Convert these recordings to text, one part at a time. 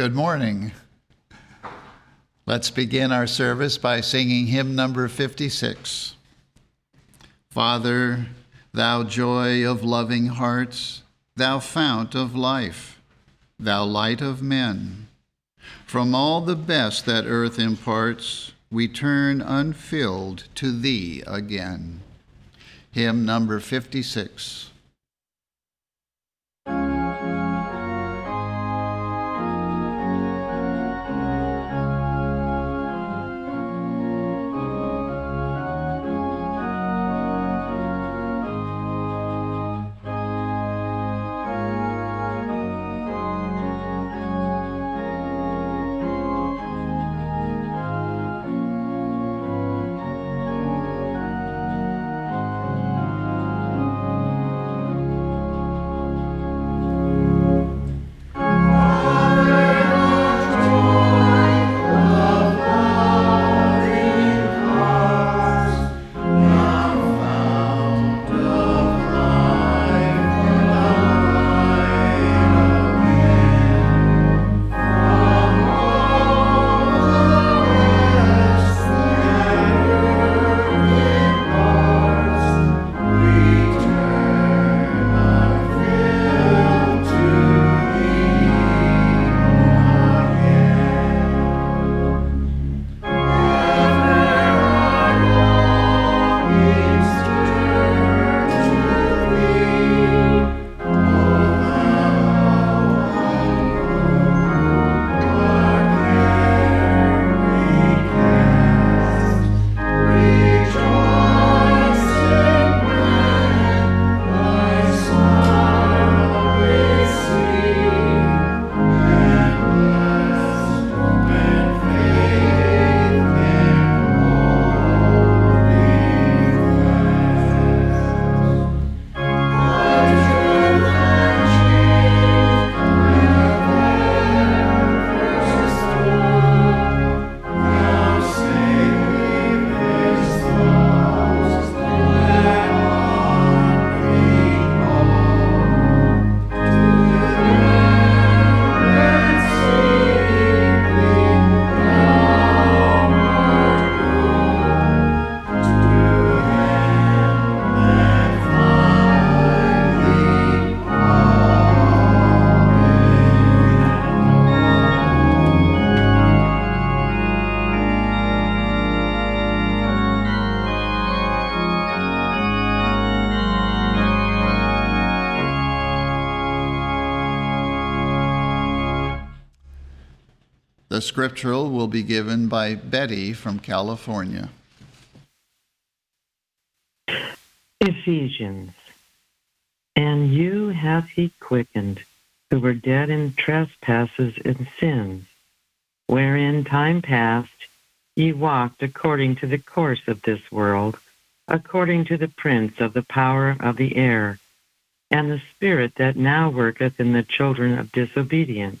Good morning. Let's begin our service by singing hymn number 56. Father, thou joy of loving hearts, thou fount of life, thou light of men, from all the best that earth imparts, we turn unfilled to thee again. Hymn number 56. Scriptural will be given by Betty from California. Ephesians. And you hath he quickened, who were dead in trespasses and sins, wherein time past ye walked according to the course of this world, according to the prince of the power of the air, and the spirit that now worketh in the children of disobedience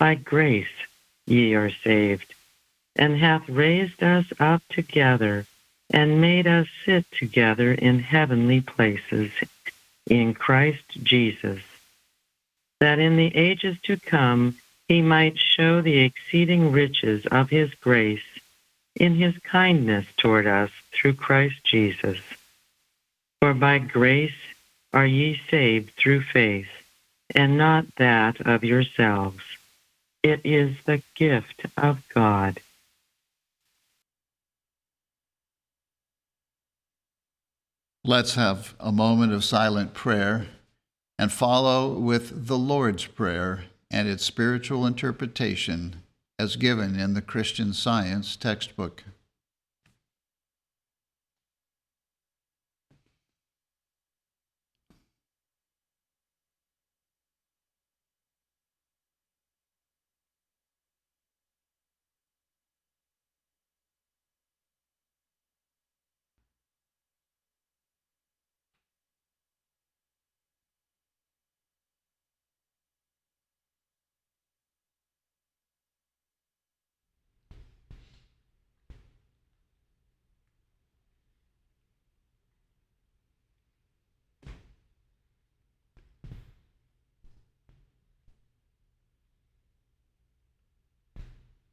By grace ye are saved, and hath raised us up together, and made us sit together in heavenly places in Christ Jesus, that in the ages to come he might show the exceeding riches of his grace in his kindness toward us through Christ Jesus. For by grace are ye saved through faith, and not that of yourselves. It is the gift of God. Let's have a moment of silent prayer and follow with the Lord's Prayer and its spiritual interpretation as given in the Christian Science textbook.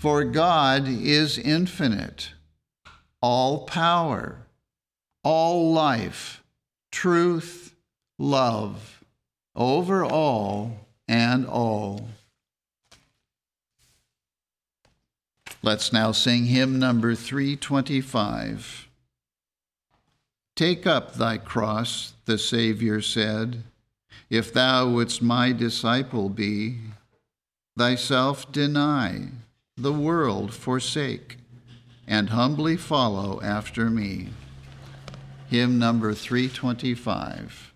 For God is infinite, all power, all life, truth, love, over all and all. Let's now sing hymn number 325. Take up thy cross, the Savior said, if thou wouldst my disciple be, thyself deny the world forsake, and humbly follow after me. Hymn number 325.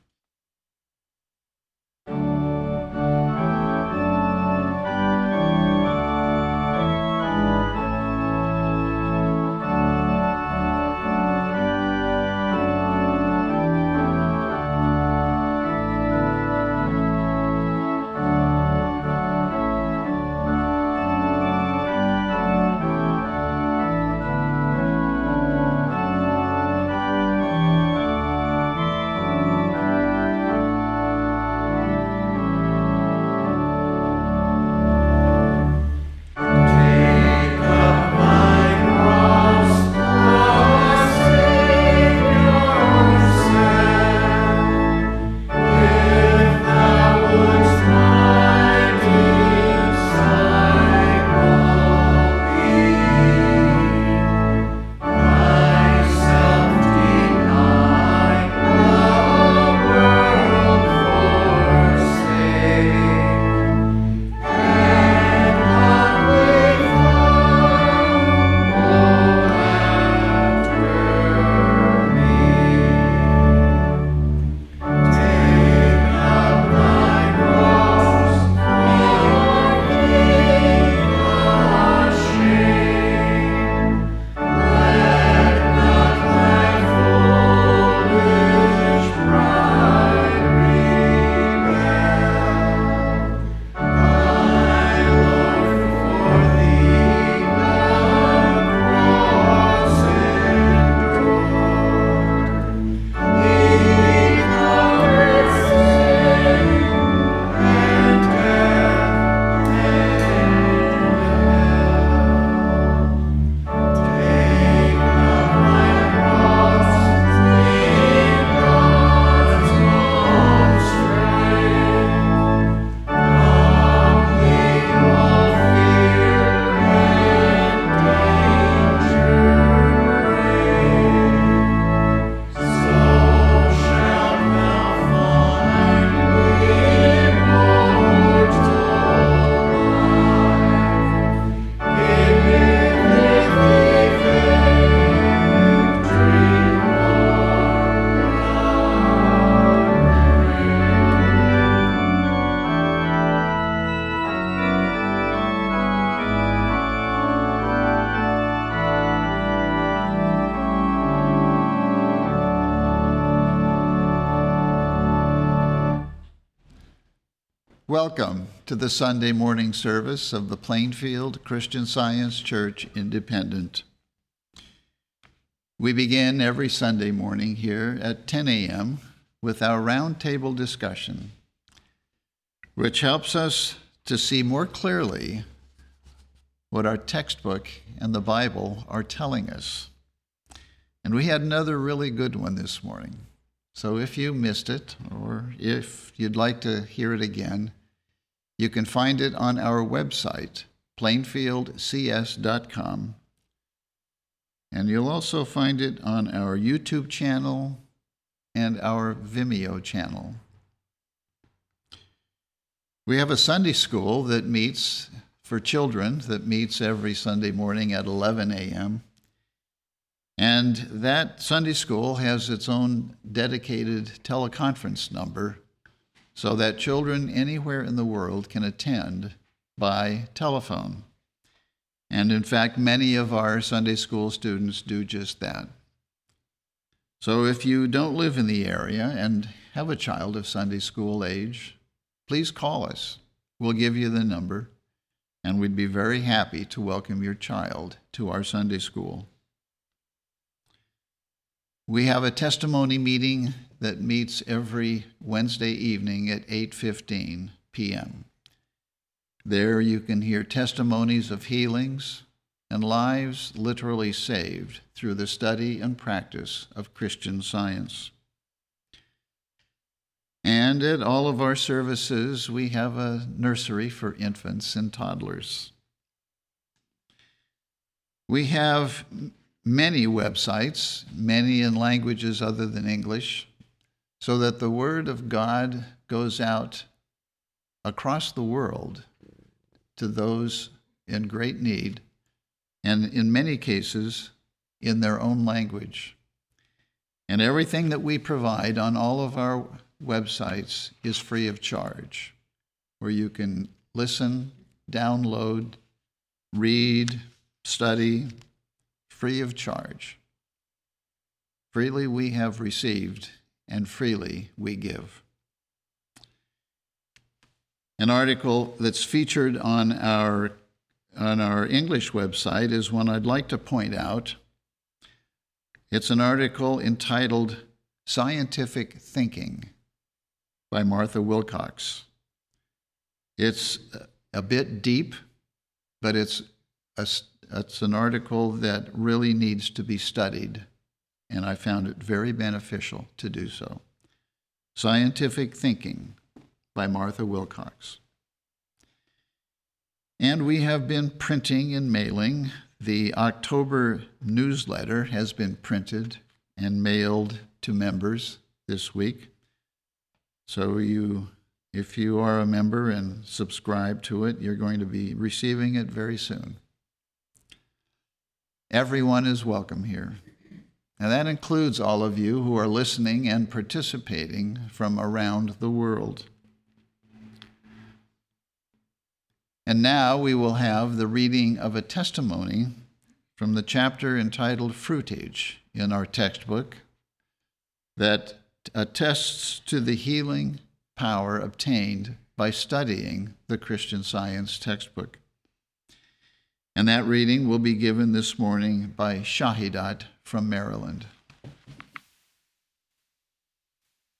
Welcome to the Sunday morning service of the Plainfield Christian Science Church Independent. We begin every Sunday morning here at 10 a.m. with our roundtable discussion, which helps us to see more clearly what our textbook and the Bible are telling us. And we had another really good one this morning. So if you missed it, or if you'd like to hear it again, you can find it on our website, plainfieldcs.com. And you'll also find it on our YouTube channel and our Vimeo channel. We have a Sunday school that meets for children that meets every Sunday morning at 11 a.m. And that Sunday school has its own dedicated teleconference number so that children anywhere in the world can attend by telephone. And in fact, many of our Sunday school students do just that. So if you don't live in the area and have a child of Sunday school age, please call us. We'll give you the number, and we'd be very happy to welcome your child to our Sunday school. We have a testimony meeting that meets every Wednesday evening at 8:15 p.m. There you can hear testimonies of healings and lives literally saved through the study and practice of Christian science. And at all of our services, we have a nursery for infants and toddlers. We have many websites, many in languages other than English, so that the Word of God goes out across the world to those in great need, and in many cases, in their own language. And everything that we provide on all of our websites is free of charge, where you can listen, download, read, study, free of charge. Freely we have received, and freely we give. An article that's featured on our, on our English website is one I'd like to point out. It's an article entitled Scientific Thinking by Martha Wilcox. It's a bit deep, but it's, a, it's an article that really needs to be studied, and I found it very beneficial to do so. Scientific Thinking by Martha Wilcox. And we have been printing and mailing. The October newsletter has been printed and mailed to members this week. So you if you are a member and subscribe to it, you're going to be receiving it very soon. Everyone is welcome here. And that includes all of you who are listening and participating from around the world. And now we will have the reading of a testimony from the chapter entitled Fruitage in our textbook that attests to the healing power obtained by studying the Christian Science textbook. And that reading will be given this morning by Shahidat from Maryland.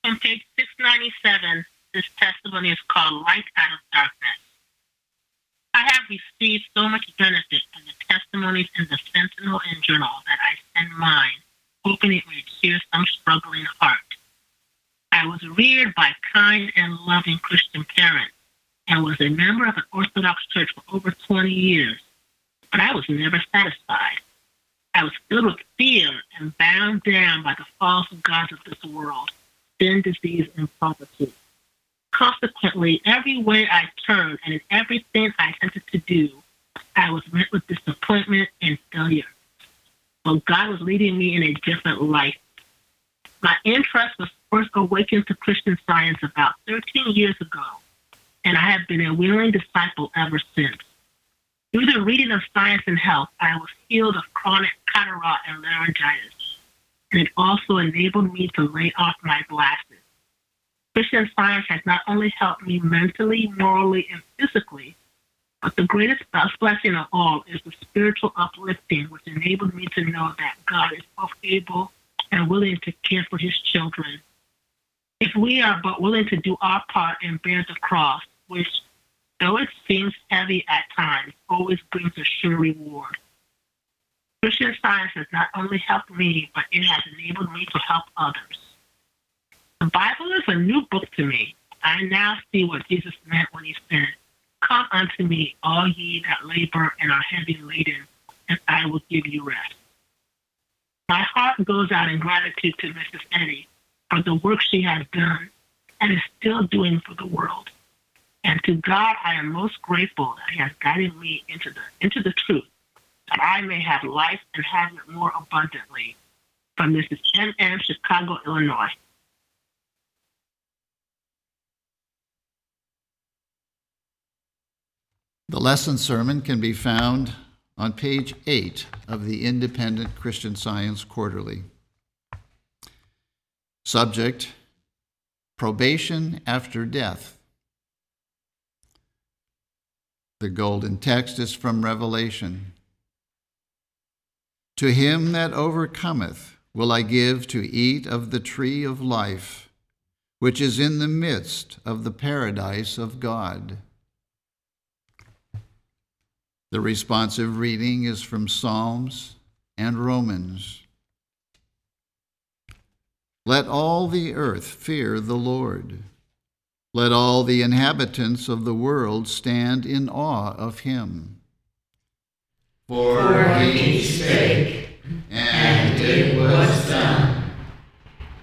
On page 697, this testimony is called Light Out of Darkness. I have received so much benefit from the testimonies in the Sentinel and Journal that I send mine, hoping it may cheer some struggling heart. I was reared by kind and loving Christian parents and was a member of an Orthodox church for over 20 years, but I was never satisfied. I was filled with fear and bound down by the false gods of this world, sin, disease, and poverty. Consequently, every way I turned and in everything I attempted to do, I was met with disappointment and failure. But God was leading me in a different life. My interest was first awakened to Christian science about 13 years ago, and I have been a willing disciple ever since. Through the reading of Science and Health, I was healed of chronic cataract and laryngitis, and it also enabled me to lay off my glasses. Christian science has not only helped me mentally, morally, and physically, but the greatest blessing of all is the spiritual uplifting, which enabled me to know that God is both able and willing to care for his children. If we are but willing to do our part and bear the cross, which, though it seems heavy at times, always brings a sure reward. Christian science has not only helped me, but it has enabled me to help others. The Bible is a new book to me. I now see what Jesus meant when he said, Come unto me, all ye that labor and are heavy laden, and I will give you rest. My heart goes out in gratitude to Mrs. Eddy for the work she has done and is still doing for the world. And to God, I am most grateful that He has guided me into the into the truth, that I may have life and have it more abundantly. From Mrs. M. M. Chicago, Illinois. The lesson sermon can be found on page 8 of the Independent Christian Science Quarterly. Subject Probation After Death. The golden text is from Revelation. To him that overcometh will I give to eat of the tree of life, which is in the midst of the paradise of God. The responsive reading is from Psalms and Romans. Let all the earth fear the Lord. Let all the inhabitants of the world stand in awe of him. For he spake, and it was done.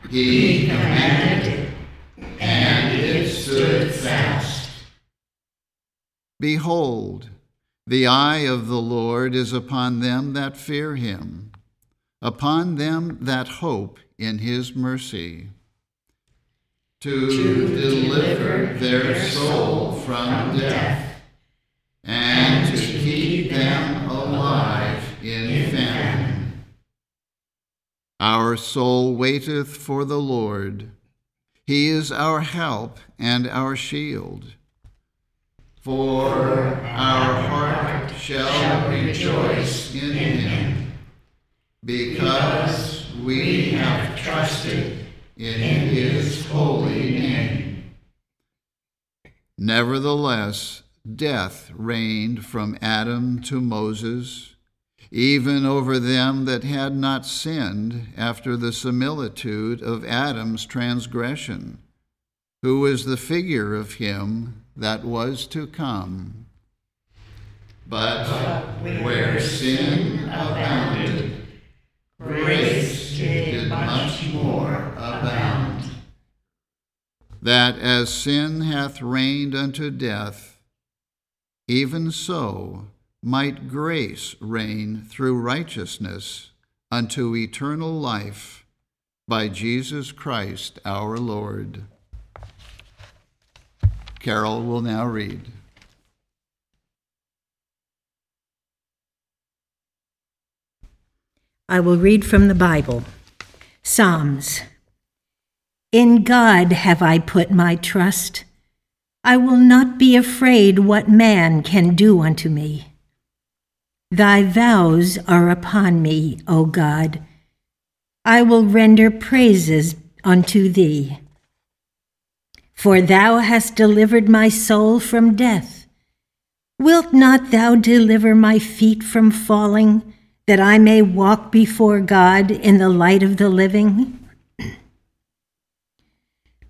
He commanded, and it stood fast. Behold, the eye of the Lord is upon them that fear him, upon them that hope in his mercy, to, to deliver their soul from death, and to keep them alive in famine. Our soul waiteth for the Lord. He is our help and our shield. For our heart shall rejoice in him, because we have trusted in his holy name. Nevertheless, death reigned from Adam to Moses, even over them that had not sinned after the similitude of Adam's transgression, who was the figure of him that was to come. But where sin abounded, grace did much more abound. That as sin hath reigned unto death, even so might grace reign through righteousness unto eternal life by Jesus Christ our Lord. Carol will now read. I will read from the Bible Psalms. In God have I put my trust. I will not be afraid what man can do unto me. Thy vows are upon me, O God. I will render praises unto thee. For thou hast delivered my soul from death. Wilt not thou deliver my feet from falling, that I may walk before God in the light of the living?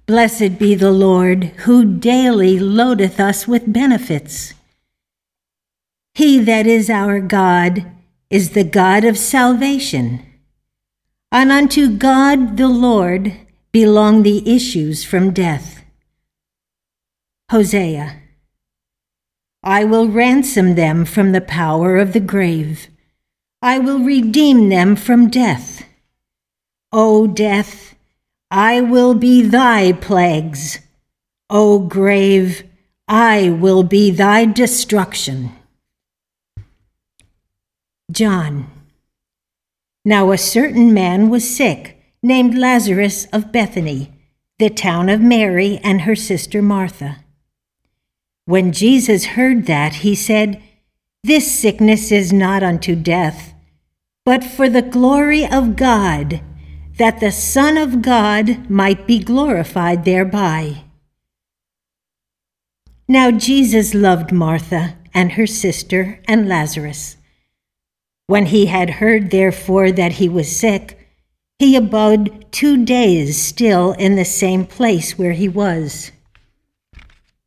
Blessed be the Lord, who daily loadeth us with benefits. He that is our God is the God of salvation. And unto God the Lord belong the issues from death. Hosea. I will ransom them from the power of the grave. I will redeem them from death. O death, I will be thy plagues. O grave, I will be thy destruction. John. Now a certain man was sick, named Lazarus of Bethany the town of Mary and her sister Martha. When Jesus heard that, he said, This sickness is not unto death, but for the glory of God, that the Son of God might be glorified thereby. Now Jesus loved Martha and her sister and Lazarus. When he had heard, therefore, that he was sick, he abode two days still in the same place where he was.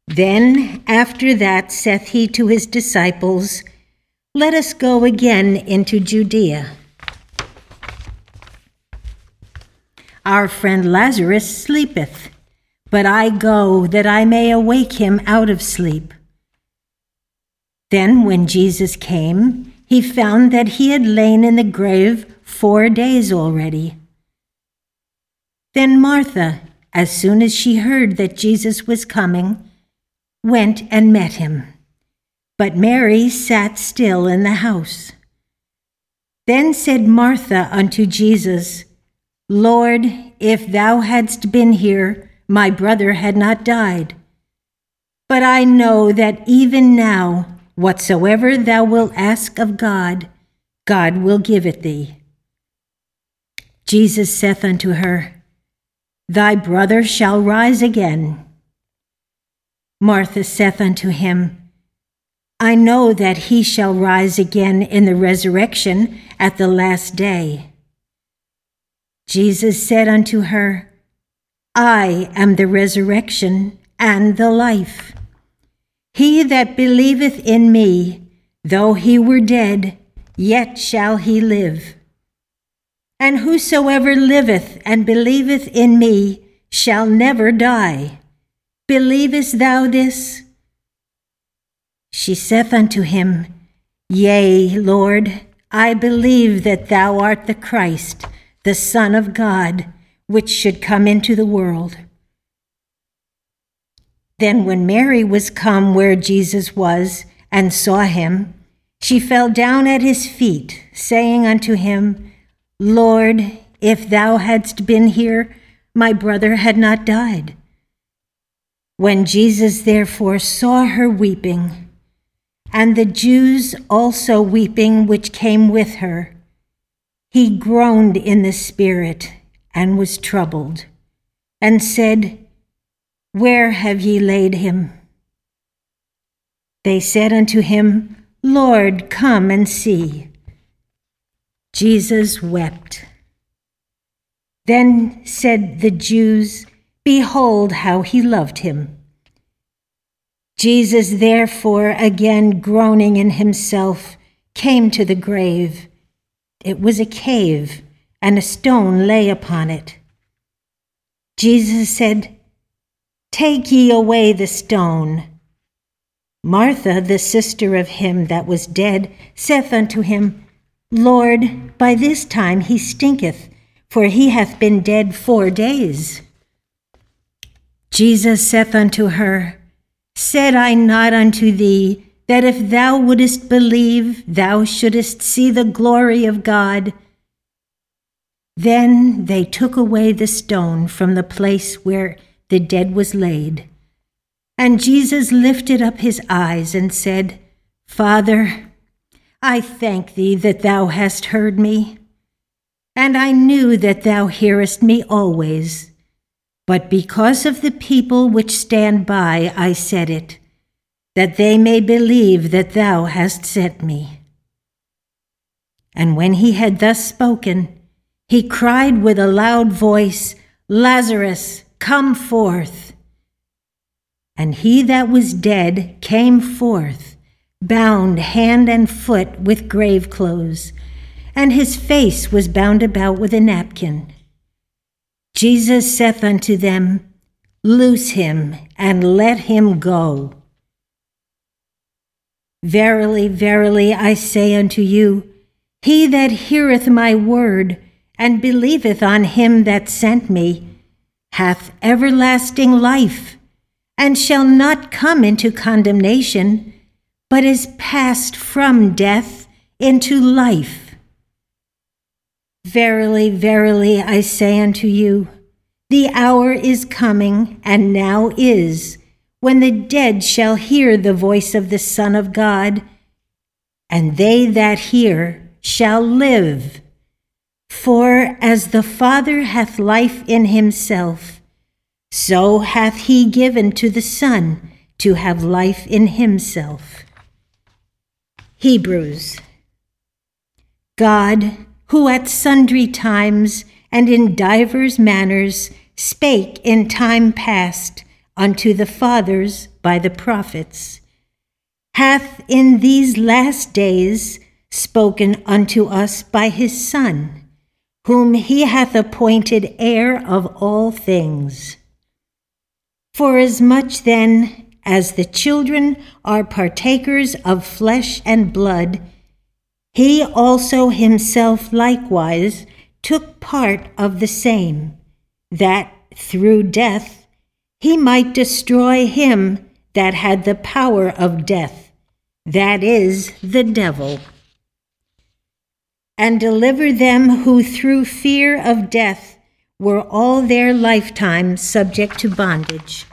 Then after that saith he to his disciples, Let us go again into Judea. Our friend Lazarus sleepeth, but I go that I may awake him out of sleep. Then when Jesus came, he found that he had lain in the grave four days already. Then Martha, as soon as she heard that Jesus was coming, went and met him. But Mary sat still in the house. Then said Martha unto Jesus, Lord, if thou hadst been here, my brother had not died. But I know that even now, whatsoever thou wilt ask of God, God will give it thee. Jesus saith unto her, Thy brother shall rise again. Martha saith unto him, I know that he shall rise again in the resurrection at the last day. Jesus said unto her, I am the resurrection and the life. He that believeth in me, though he were dead, yet shall he live. And whosoever liveth and believeth in me shall never die. Believest thou this? She saith unto him, Yea, Lord, I believe that thou art the Christ, the Son of God, which should come into the world. Then, when Mary was come where Jesus was, and saw him, she fell down at his feet, saying unto him, Lord, if thou hadst been here, my brother had not died. When Jesus therefore saw her weeping, and the Jews also weeping which came with her, he groaned in the spirit and was troubled, and said, Where have ye laid him? They said unto him, Lord, come and see. Jesus wept. Then said the Jews, Behold how he loved him. Jesus, therefore, again groaning in himself, came to the grave. It was a cave, and a stone lay upon it. Jesus said, Take ye away the stone. Martha, the sister of him that was dead, saith unto him, Lord, by this time he stinketh, for he hath been dead four days. Jesus saith unto her, Said I not unto thee, that if thou wouldest believe, thou shouldest see the glory of God? Then they took away the stone from the place where the dead was laid. And Jesus lifted up his eyes and said, Father, I thank thee that thou hast heard me. And I knew that thou hearest me always. But because of the people which stand by, I said it, that they may believe that thou hast sent me. And when he had thus spoken, he cried with a loud voice, Lazarus, come forth. And he that was dead came forth bound hand and foot with grave clothes, and his face was bound about with a napkin. Jesus saith unto them, Loose him and let him go. Verily, verily, I say unto you, he that heareth my word and believeth on him that sent me hath everlasting life, and shall not come into condemnation but is passed from death into life. Verily, verily, I say unto you, The hour is coming, and now is, when the dead shall hear the voice of the Son of God, and they that hear shall live. For as the Father hath life in himself, so hath he given to the Son to have life in himself. Hebrews. God, who at sundry times and in divers manners spake in time past unto the fathers by the prophets, hath in these last days spoken unto us by his Son, whom he hath appointed heir of all things. Forasmuch then as the children are partakers of flesh and blood, he also himself likewise took part of the same, that through death he might destroy him that had the power of death, that is, the devil, and deliver them who through fear of death were all their lifetime subject to bondage.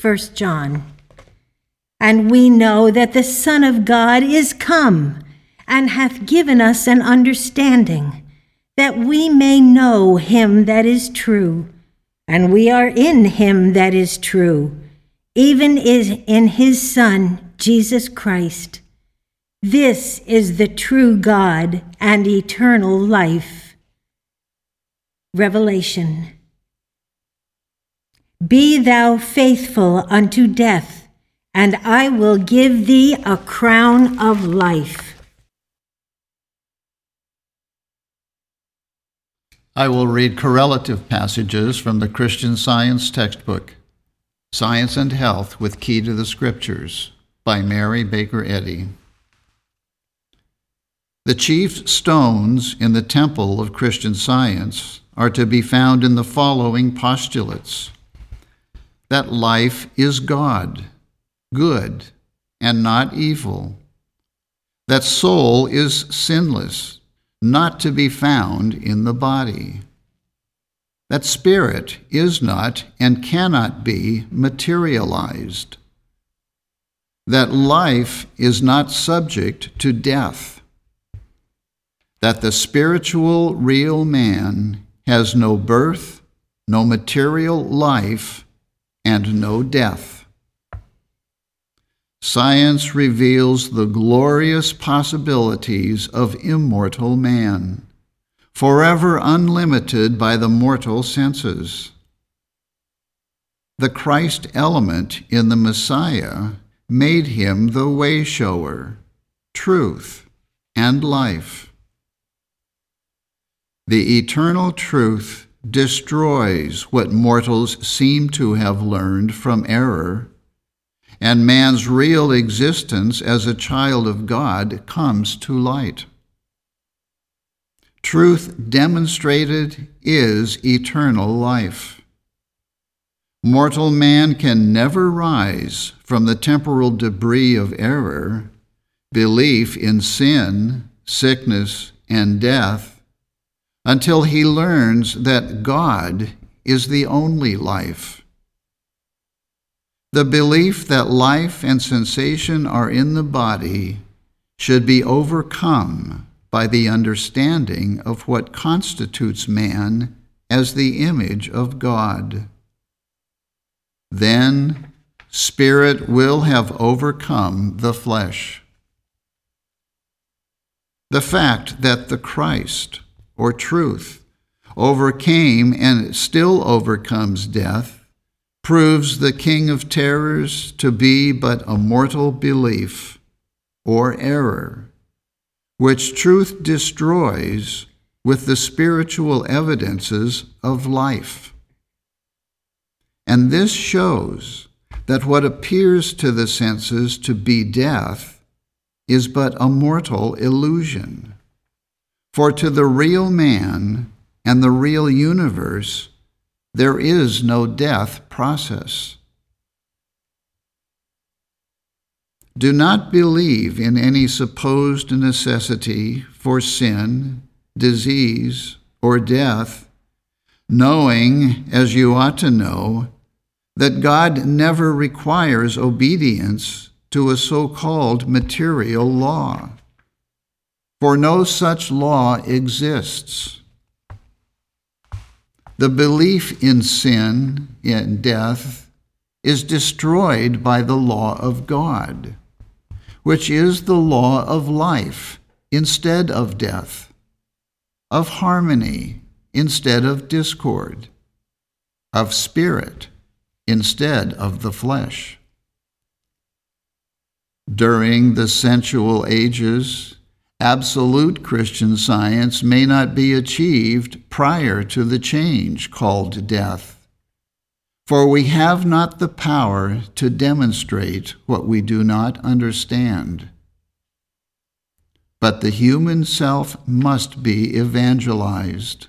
1 John. And we know that the Son of God is come and hath given us an understanding, that we may know him that is true. And we are in him that is true, even is in his Son, Jesus Christ. This is the true God and eternal life. Revelation. Be thou faithful unto death, and I will give thee a crown of life. I will read correlative passages from the Christian Science textbook, Science and Health with Key to the Scriptures, by Mary Baker Eddy. The chief stones in the temple of Christian Science are to be found in the following postulates that life is God, good, and not evil, that soul is sinless, not to be found in the body, that spirit is not and cannot be materialized, that life is not subject to death, that the spiritual real man has no birth, no material life, and no death. Science reveals the glorious possibilities of immortal man, forever unlimited by the mortal senses. The Christ element in the Messiah made him the way shower, truth, and life. The eternal truth destroys what mortals seem to have learned from error, and man's real existence as a child of God comes to light. Truth demonstrated is eternal life. Mortal man can never rise from the temporal debris of error, belief in sin, sickness, and death until he learns that God is the only life. The belief that life and sensation are in the body should be overcome by the understanding of what constitutes man as the image of God. Then spirit will have overcome the flesh. The fact that the Christ, or truth, overcame and still overcomes death, proves the king of terrors to be but a mortal belief or error, which truth destroys with the spiritual evidences of life. And this shows that what appears to the senses to be death is but a mortal illusion. For to the real man and the real universe, there is no death process. Do not believe in any supposed necessity for sin, disease, or death knowing, as you ought to know, that God never requires obedience to a so called material law. For no such law exists. The belief in sin and death is destroyed by the law of God, which is the law of life instead of death, of harmony instead of discord, of spirit instead of the flesh. During the sensual ages, absolute Christian science may not be achieved prior to the change called death. For we have not the power to demonstrate what we do not understand. But the human self must be evangelized.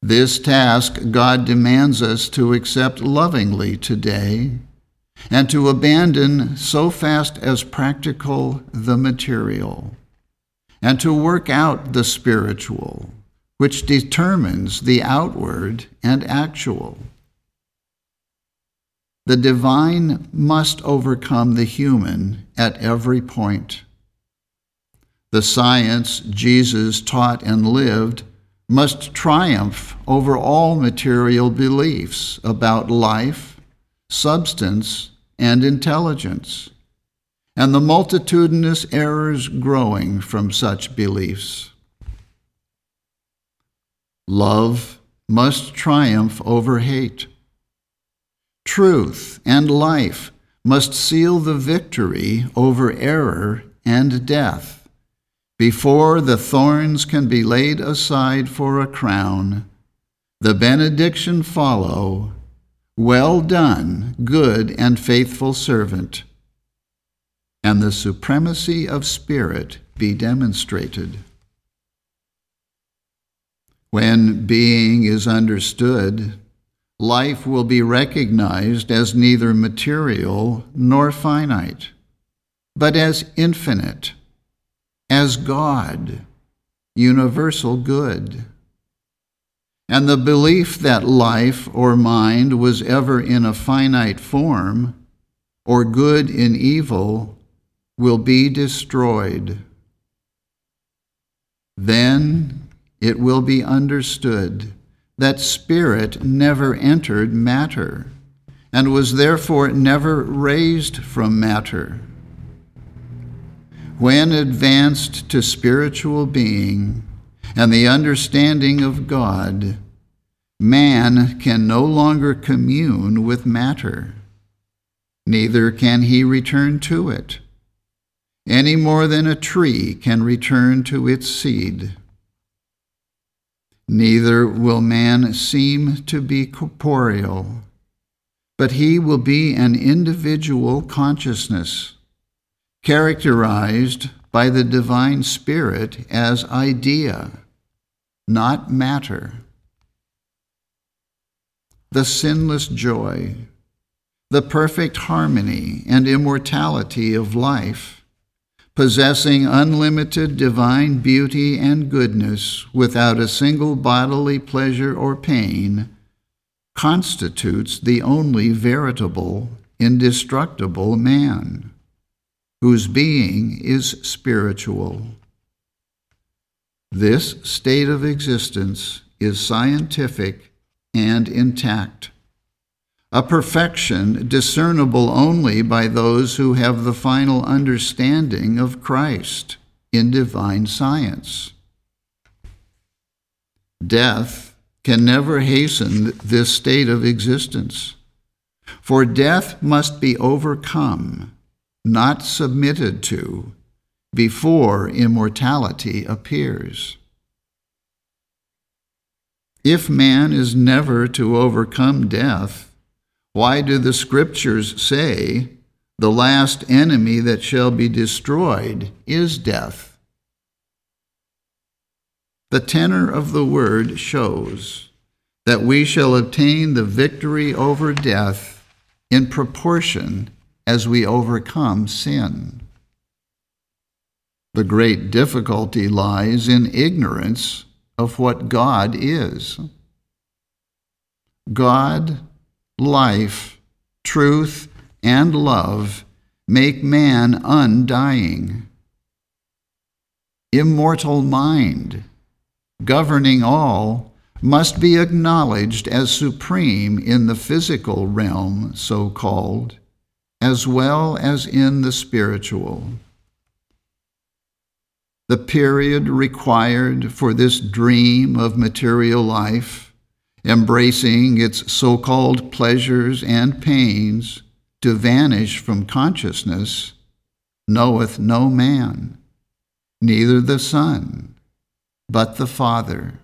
This task God demands us to accept lovingly today and to abandon so fast as practical the material and to work out the spiritual, which determines the outward and actual. The divine must overcome the human at every point. The science Jesus taught and lived must triumph over all material beliefs about life, substance, and intelligence, and the multitudinous errors growing from such beliefs. Love must triumph over hate. Truth and life must seal the victory over error and death before the thorns can be laid aside for a crown, the benediction follow Well done, good and faithful servant, and the supremacy of spirit be demonstrated. When being is understood, life will be recognized as neither material nor finite, but as infinite as God, universal good. And the belief that life or mind was ever in a finite form, or good in evil, will be destroyed. Then it will be understood that spirit never entered matter and was therefore never raised from matter when advanced to spiritual being and the understanding of God, man can no longer commune with matter, neither can he return to it, any more than a tree can return to its seed. Neither will man seem to be corporeal, but he will be an individual consciousness characterized by the divine spirit as idea, not matter. The sinless joy, the perfect harmony and immortality of life, possessing unlimited divine beauty and goodness without a single bodily pleasure or pain, constitutes the only veritable, indestructible man whose being is spiritual. This state of existence is scientific and intact, a perfection discernible only by those who have the final understanding of Christ in divine science. Death can never hasten this state of existence, for death must be overcome not submitted to, before immortality appears. If man is never to overcome death, why do the scriptures say, the last enemy that shall be destroyed is death? The tenor of the word shows that we shall obtain the victory over death in proportion as we overcome sin. The great difficulty lies in ignorance of what God is. God, life, truth, and love make man undying. Immortal mind, governing all, must be acknowledged as supreme in the physical realm, so called, as well as in the spiritual. The period required for this dream of material life, embracing its so called pleasures and pains, to vanish from consciousness, knoweth no man, neither the Son, but the Father.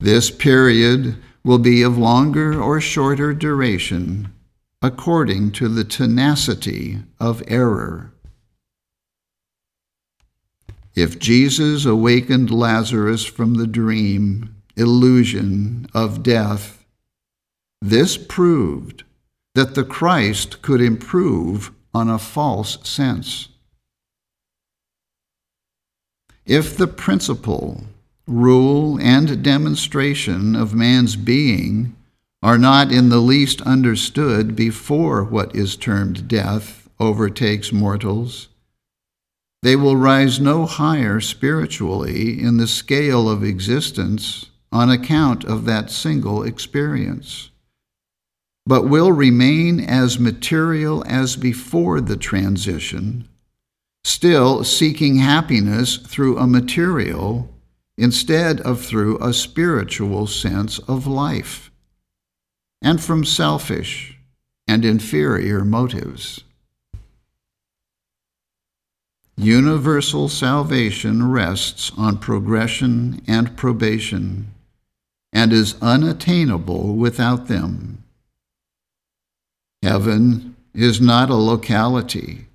This period will be of longer or shorter duration according to the tenacity of error. If Jesus awakened Lazarus from the dream, illusion of death, this proved that the Christ could improve on a false sense. If the principle, rule, and demonstration of man's being are not in the least understood before what is termed death overtakes mortals, they will rise no higher spiritually in the scale of existence on account of that single experience, but will remain as material as before the transition, still seeking happiness through a material instead of through a spiritual sense of life, and from selfish and inferior motives. Universal salvation rests on progression and probation and is unattainable without them. Heaven is not a locality,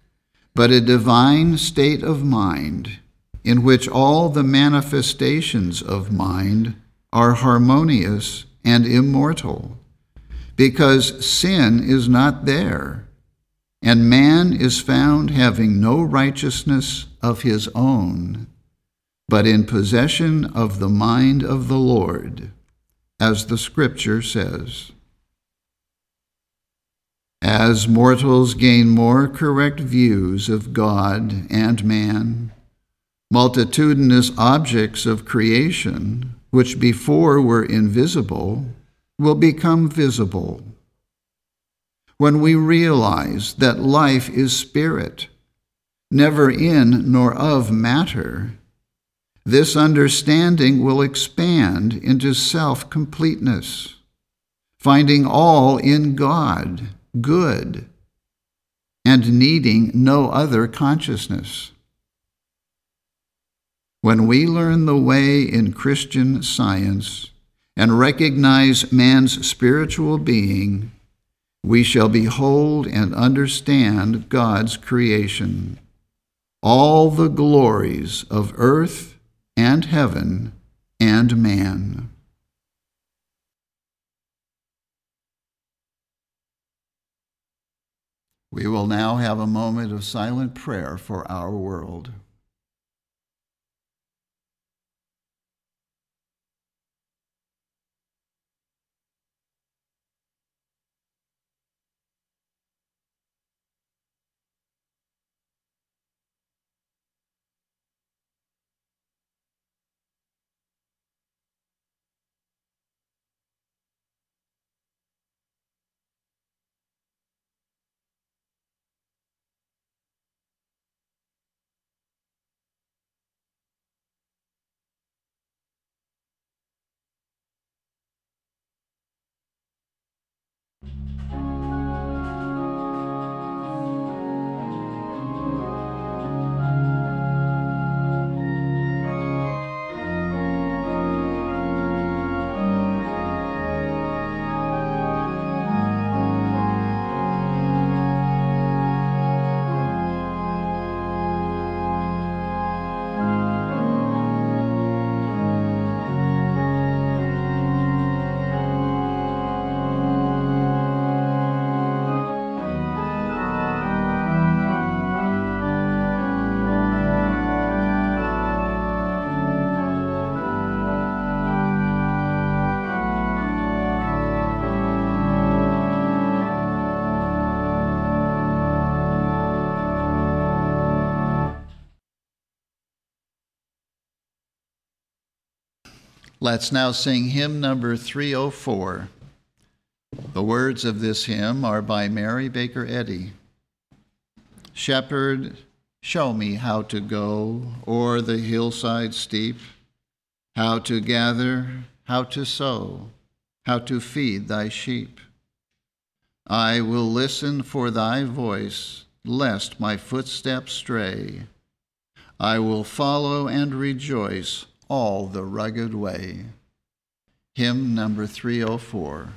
but a divine state of mind in which all the manifestations of mind are harmonious and immortal, because sin is not there and man is found having no righteousness of his own, but in possession of the mind of the Lord, as the Scripture says. As mortals gain more correct views of God and man, multitudinous objects of creation, which before were invisible, will become visible when we realize that life is spirit, never in nor of matter, this understanding will expand into self completeness, finding all in God good and needing no other consciousness. When we learn the way in Christian science and recognize man's spiritual being, we shall behold and understand God's creation, all the glories of earth and heaven and man. We will now have a moment of silent prayer for our world. Let's now sing hymn number 304. The words of this hymn are by Mary Baker Eddy. Shepherd, show me how to go o'er the hillside steep, how to gather, how to sow, how to feed thy sheep. I will listen for thy voice, lest my footsteps stray. I will follow and rejoice all the rugged way. Hymn number 304.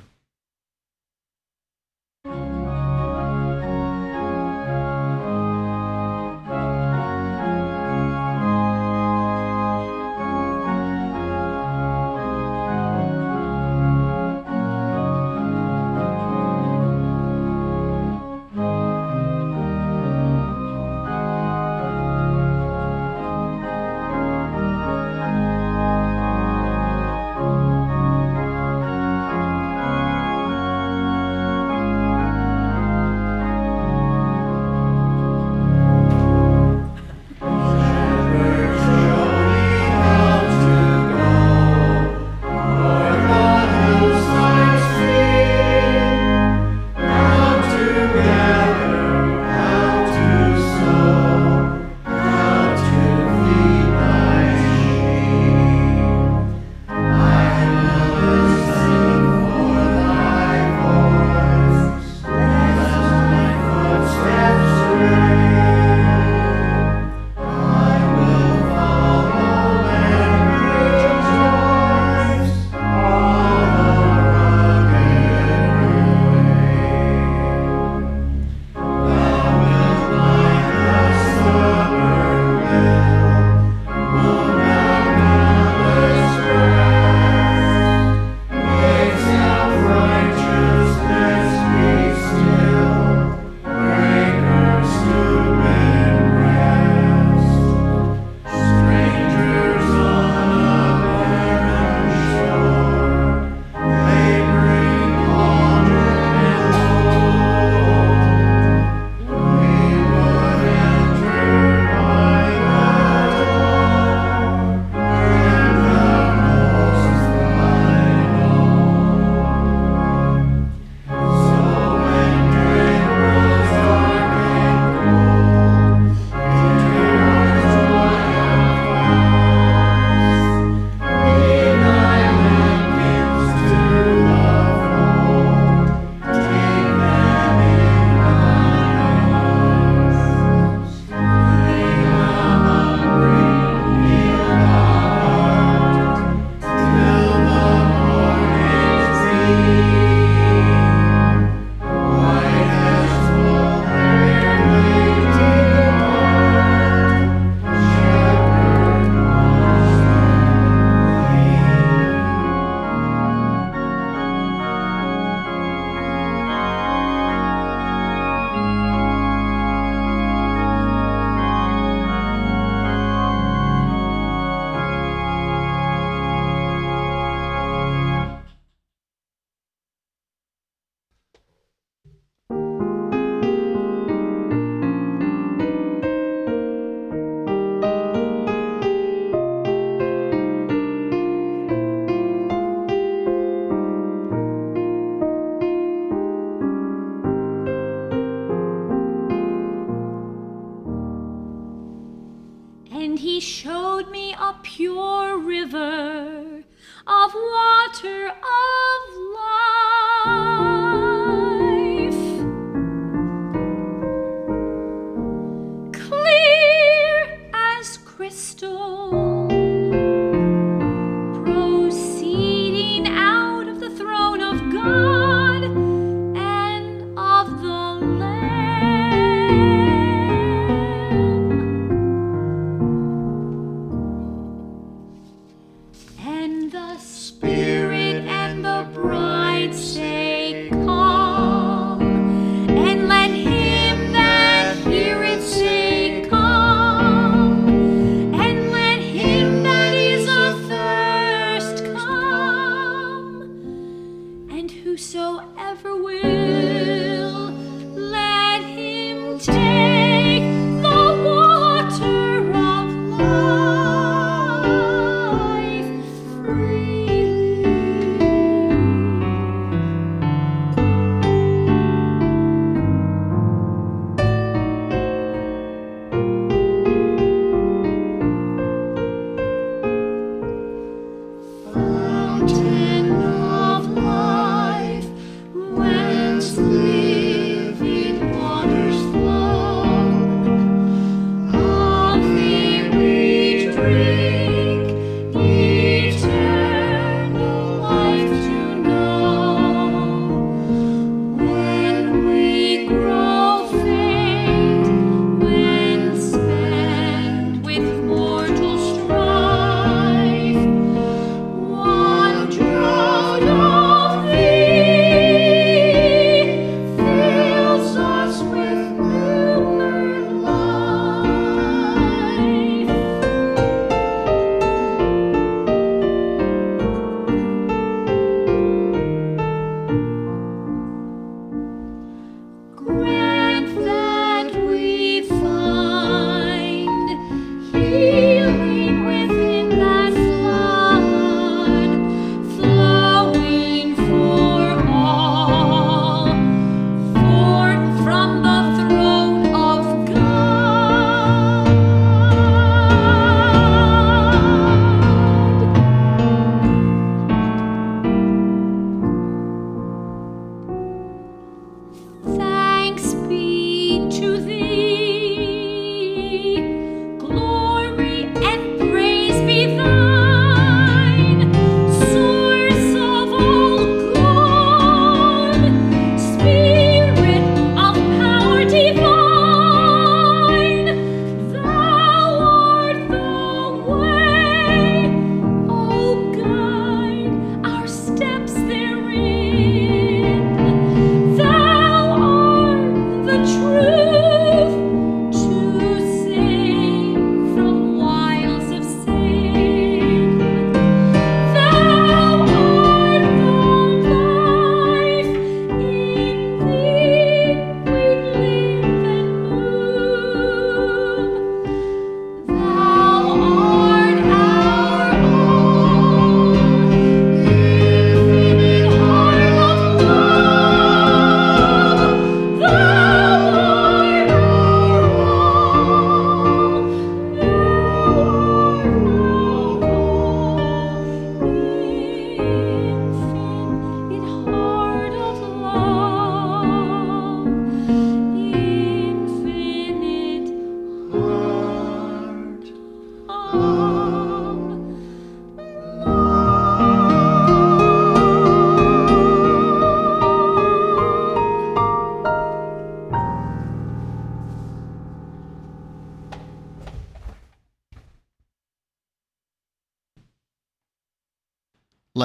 crystal.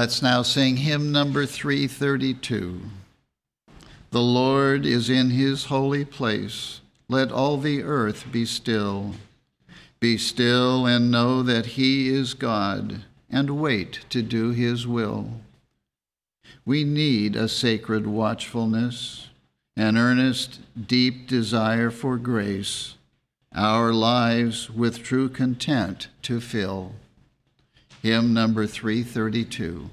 Let's now sing hymn number 332. The Lord is in his holy place. Let all the earth be still. Be still and know that he is God, and wait to do his will. We need a sacred watchfulness, an earnest, deep desire for grace, our lives with true content to fill hymn number 332.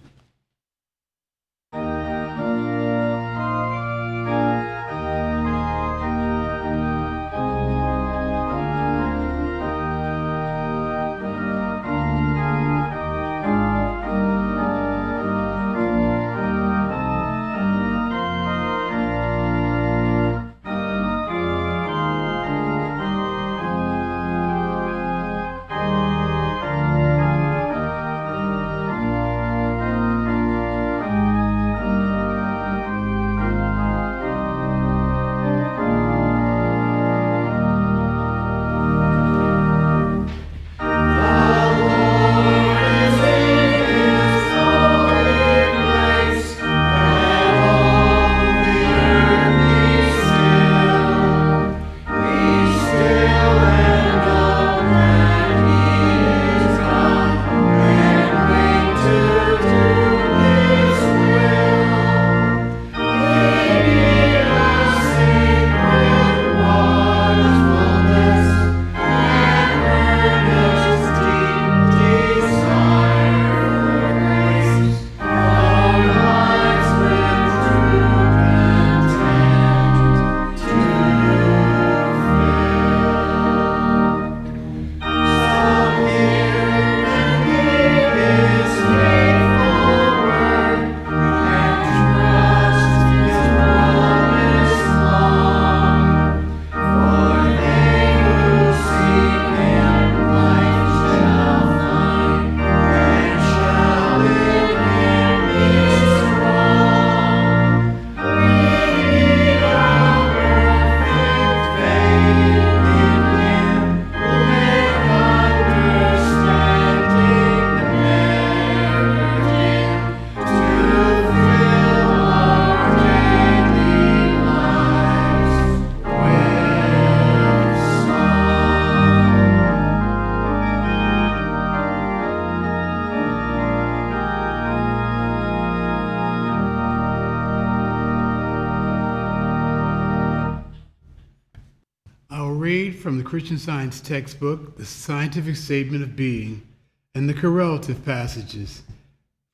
Christian Science textbook, The Scientific Statement of Being, and the correlative passages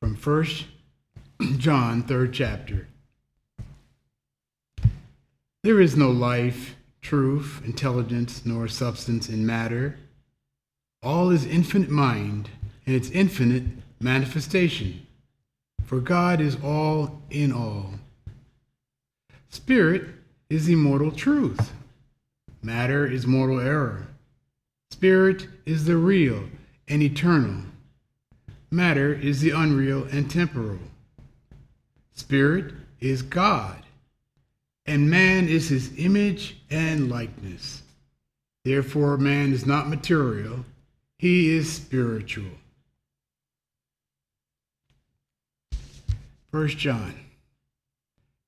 from 1 John, 3rd chapter. There is no life, truth, intelligence, nor substance in matter. All is infinite mind and its infinite manifestation. For God is all in all. Spirit is immortal truth. Matter is mortal error. Spirit is the real and eternal. Matter is the unreal and temporal. Spirit is God, and man is his image and likeness. Therefore, man is not material, he is spiritual. 1 John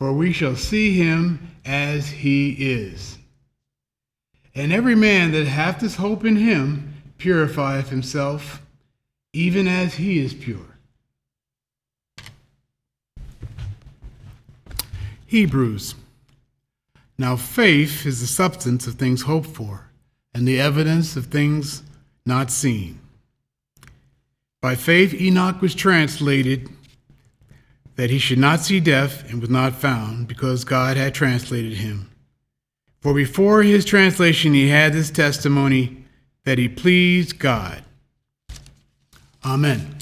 for we shall see him as he is. And every man that hath this hope in him purifieth himself, even as he is pure. Hebrews. Now faith is the substance of things hoped for, and the evidence of things not seen. By faith Enoch was translated that he should not see death and was not found, because God had translated him. For before his translation he had this testimony that he pleased God. Amen.